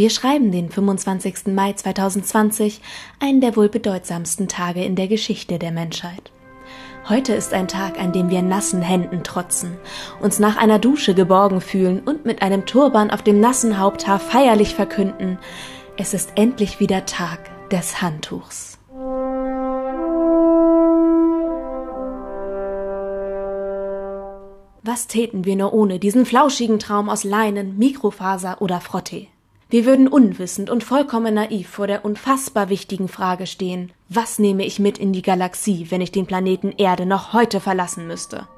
Wir schreiben den 25. Mai 2020, einen der wohl bedeutsamsten Tage in der Geschichte der Menschheit. Heute ist ein Tag, an dem wir nassen Händen trotzen, uns nach einer Dusche geborgen fühlen und mit einem Turban auf dem nassen Haupthaar feierlich verkünden, es ist endlich wieder Tag des Handtuchs. Was täten wir nur ohne diesen flauschigen Traum aus Leinen, Mikrofaser oder Frottee? Wir würden unwissend und vollkommen naiv vor der unfassbar wichtigen Frage stehen, was nehme ich mit in die Galaxie, wenn ich den Planeten Erde noch heute verlassen müsste?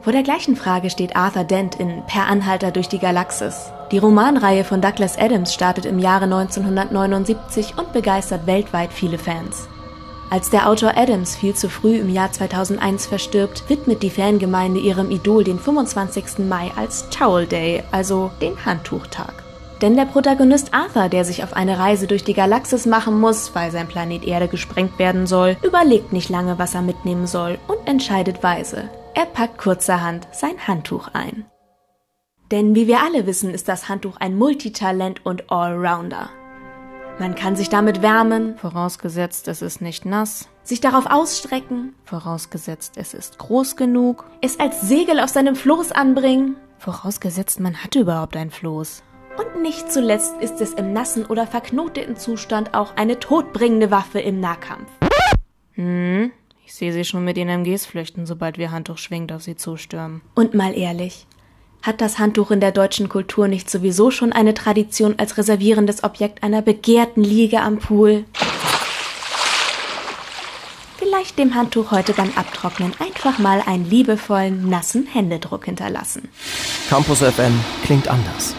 Vor der gleichen Frage steht Arthur Dent in Per Anhalter durch die Galaxis. Die Romanreihe von Douglas Adams startet im Jahre 1979 und begeistert weltweit viele Fans. Als der Autor Adams viel zu früh im Jahr 2001 verstirbt, widmet die Fangemeinde ihrem Idol den 25. Mai als Towel Day, also den Handtuchtag. Denn der Protagonist Arthur, der sich auf eine Reise durch die Galaxis machen muss, weil sein Planet Erde gesprengt werden soll, überlegt nicht lange, was er mitnehmen soll und entscheidet weise. Er packt kurzerhand sein Handtuch ein. Denn wie wir alle wissen, ist das Handtuch ein Multitalent und Allrounder. Man kann sich damit wärmen, vorausgesetzt es ist nicht nass, sich darauf ausstrecken, vorausgesetzt es ist groß genug, es als Segel auf seinem Floß anbringen, vorausgesetzt man hat überhaupt ein Floß. Und nicht zuletzt ist es im nassen oder verknoteten Zustand auch eine todbringende Waffe im Nahkampf. Hm, ich sehe sie schon mit den MGs flüchten, sobald wir Handtuch schwingt auf sie zustürmen. Und mal ehrlich, hat das Handtuch in der deutschen Kultur nicht sowieso schon eine Tradition als reservierendes Objekt einer begehrten Liege am Pool? Vielleicht dem Handtuch heute beim Abtrocknen einfach mal einen liebevollen, nassen Händedruck hinterlassen. Campus FM klingt anders.